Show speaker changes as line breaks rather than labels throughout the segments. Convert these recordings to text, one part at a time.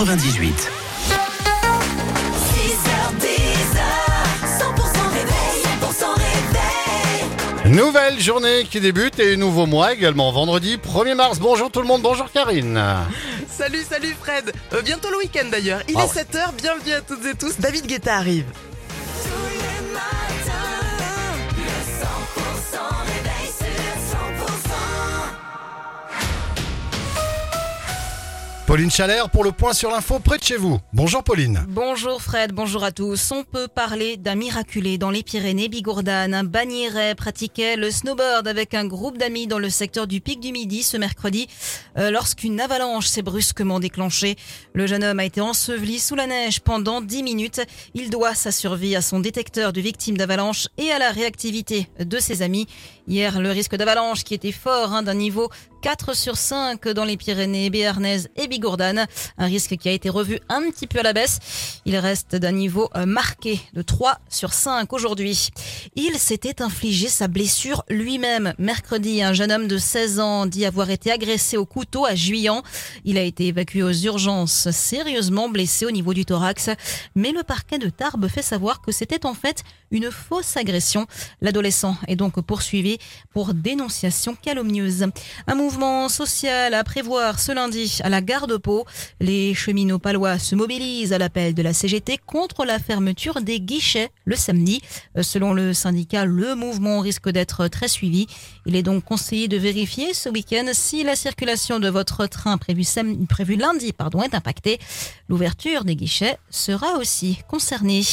98.
6h, 10h, 100% réveil, 100% réveil.
Nouvelle journée qui débute et nouveau mois également vendredi 1er mars. Bonjour tout le monde, bonjour Karine.
Salut, salut Fred Euh, Bientôt le week-end d'ailleurs. Il
Ah
est
ouais.
7h, bienvenue à toutes et tous. David Guetta arrive.
Pauline Chalère pour le point sur l'info près de chez vous. Bonjour Pauline.
Bonjour Fred, bonjour à tous. On peut parler d'un miraculé dans les Pyrénées bigourdanes. Un bagnéret pratiquait le snowboard avec un groupe d'amis dans le secteur du Pic du Midi ce mercredi euh, lorsqu'une avalanche s'est brusquement déclenchée. Le jeune homme a été enseveli sous la neige pendant 10 minutes. Il doit sa survie à son détecteur de victimes d'avalanche et à la réactivité de ses amis. Hier, le risque d'avalanche qui était fort hein, d'un niveau 4 sur 5 dans les Pyrénées béarnaises et bigourdanes. Un risque qui a été revu un petit peu à la baisse. Il reste d'un niveau euh, marqué de 3 sur 5 aujourd'hui. Il s'était infligé sa blessure lui-même. Mercredi, un jeune homme de 16 ans dit avoir été agressé au couteau à Juillan. Il a été évacué aux urgences, sérieusement blessé au niveau du thorax. Mais le parquet de Tarbes fait savoir que c'était en fait une fausse agression. L'adolescent est donc poursuivi pour dénonciation calomnieuse. Mouvement social à prévoir ce lundi à la gare de Pau. Les cheminots palois se mobilisent à l'appel de la CGT contre la fermeture des guichets le samedi. Euh, Selon le syndicat, le mouvement risque d'être très suivi. Il est donc conseillé de vérifier ce week-end si la circulation de votre train prévu, prévu lundi pardon, est impactée. L'ouverture des guichets sera aussi concernée.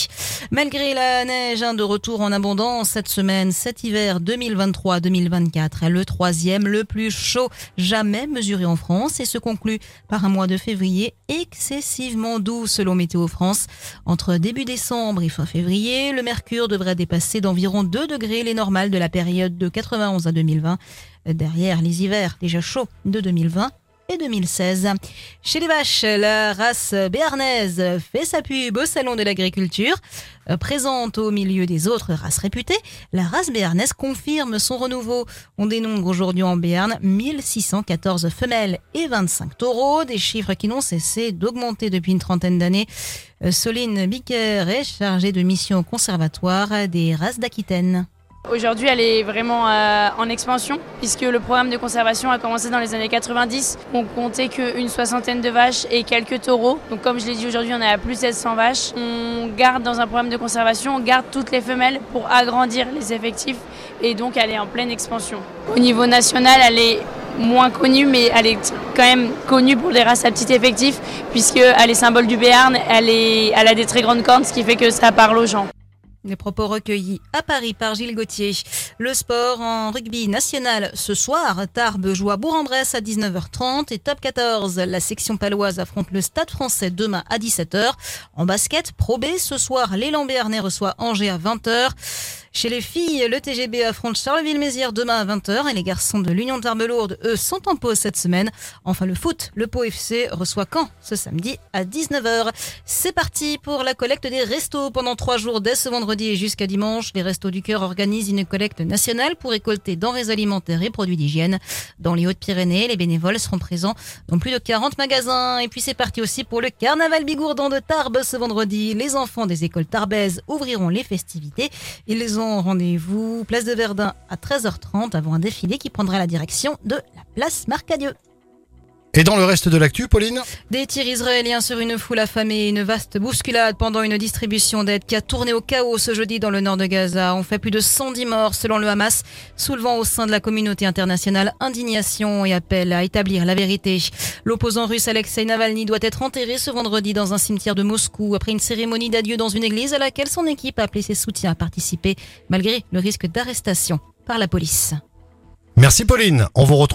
Malgré la neige hein, de retour en abondance cette semaine, cet hiver 2023-2024 est le troisième, le plus chaud jamais mesuré en France et se conclut par un mois de février excessivement doux selon Météo France. Entre début décembre et fin février, le mercure devrait dépasser d'environ 2 degrés les normales de la période de 91 à 2020, derrière les hivers déjà chauds de 2020 et 2016. Chez les vaches, la race béarnaise fait sa pub au Salon de l'Agriculture. Euh, Présente au milieu des autres races réputées, la race béarnaise confirme son renouveau. On dénombre aujourd'hui en Béarn 1614 femelles et 25 taureaux, des chiffres qui n'ont cessé d'augmenter depuis une trentaine d'années. Euh, Soline Bicker est chargée de mission au conservatoire des races d'Aquitaine.
Aujourd'hui, elle est vraiment euh, en expansion puisque le programme de conservation a commencé dans les années 90. On comptait qu'une soixantaine de vaches et quelques taureaux. Donc, comme je l'ai dit aujourd'hui, on est à plus de 700 vaches. On garde dans un programme de conservation, on garde toutes les femelles pour agrandir les effectifs et donc elle est en pleine expansion. Au niveau national, elle est moins connue, mais elle est quand même connue pour les races à petit effectif puisqu'elle est symbole du Béarn. Elle, est, elle a des très grandes cornes, ce qui fait que ça parle aux gens.
Les propos recueillis à Paris par Gilles Gauthier. Le sport en rugby national ce soir. Tarbes joue à Bourg-en-Bresse à 19h30 et top 14. La section paloise affronte le stade français demain à 17h. En basket, Pro B ce soir, l'élan béarnais reçoit Angers à 20h. Chez les filles, le TGB affronte Charleville-Mézières demain à 20h et les garçons de l'Union de Tarbes-Lourdes, eux, sont en pause cette semaine. Enfin, le foot, le Pau FC reçoit Caen ce samedi à 19h. C'est parti pour la collecte des restos pendant trois jours dès ce vendredi et jusqu'à dimanche. Les Restos du Cœur organisent une collecte nationale pour récolter denrées alimentaires et produits d'hygiène. Dans les Hautes-Pyrénées, les bénévoles seront présents dans plus de 40 magasins. Et puis c'est parti aussi pour le carnaval bigourdan de Tarbes ce vendredi. Les enfants des écoles tarbaises ouvriront les festivités. Ils ont rendez-vous place de Verdun à 13h30 avant un défilé qui prendra la direction de la place Marcadieu.
Et dans le reste de l'actu, Pauline
Des tirs israéliens sur une foule affamée, une vaste bousculade pendant une distribution d'aide qui a tourné au chaos ce jeudi dans le nord de Gaza. On fait plus de 110 morts selon le Hamas, soulevant au sein de la communauté internationale indignation et appel à établir la vérité. L'opposant russe Alexei Navalny doit être enterré ce vendredi dans un cimetière de Moscou après une cérémonie d'adieu dans une église à laquelle son équipe a appelé ses soutiens à participer malgré le risque d'arrestation par la police.
Merci Pauline. On vous retrouve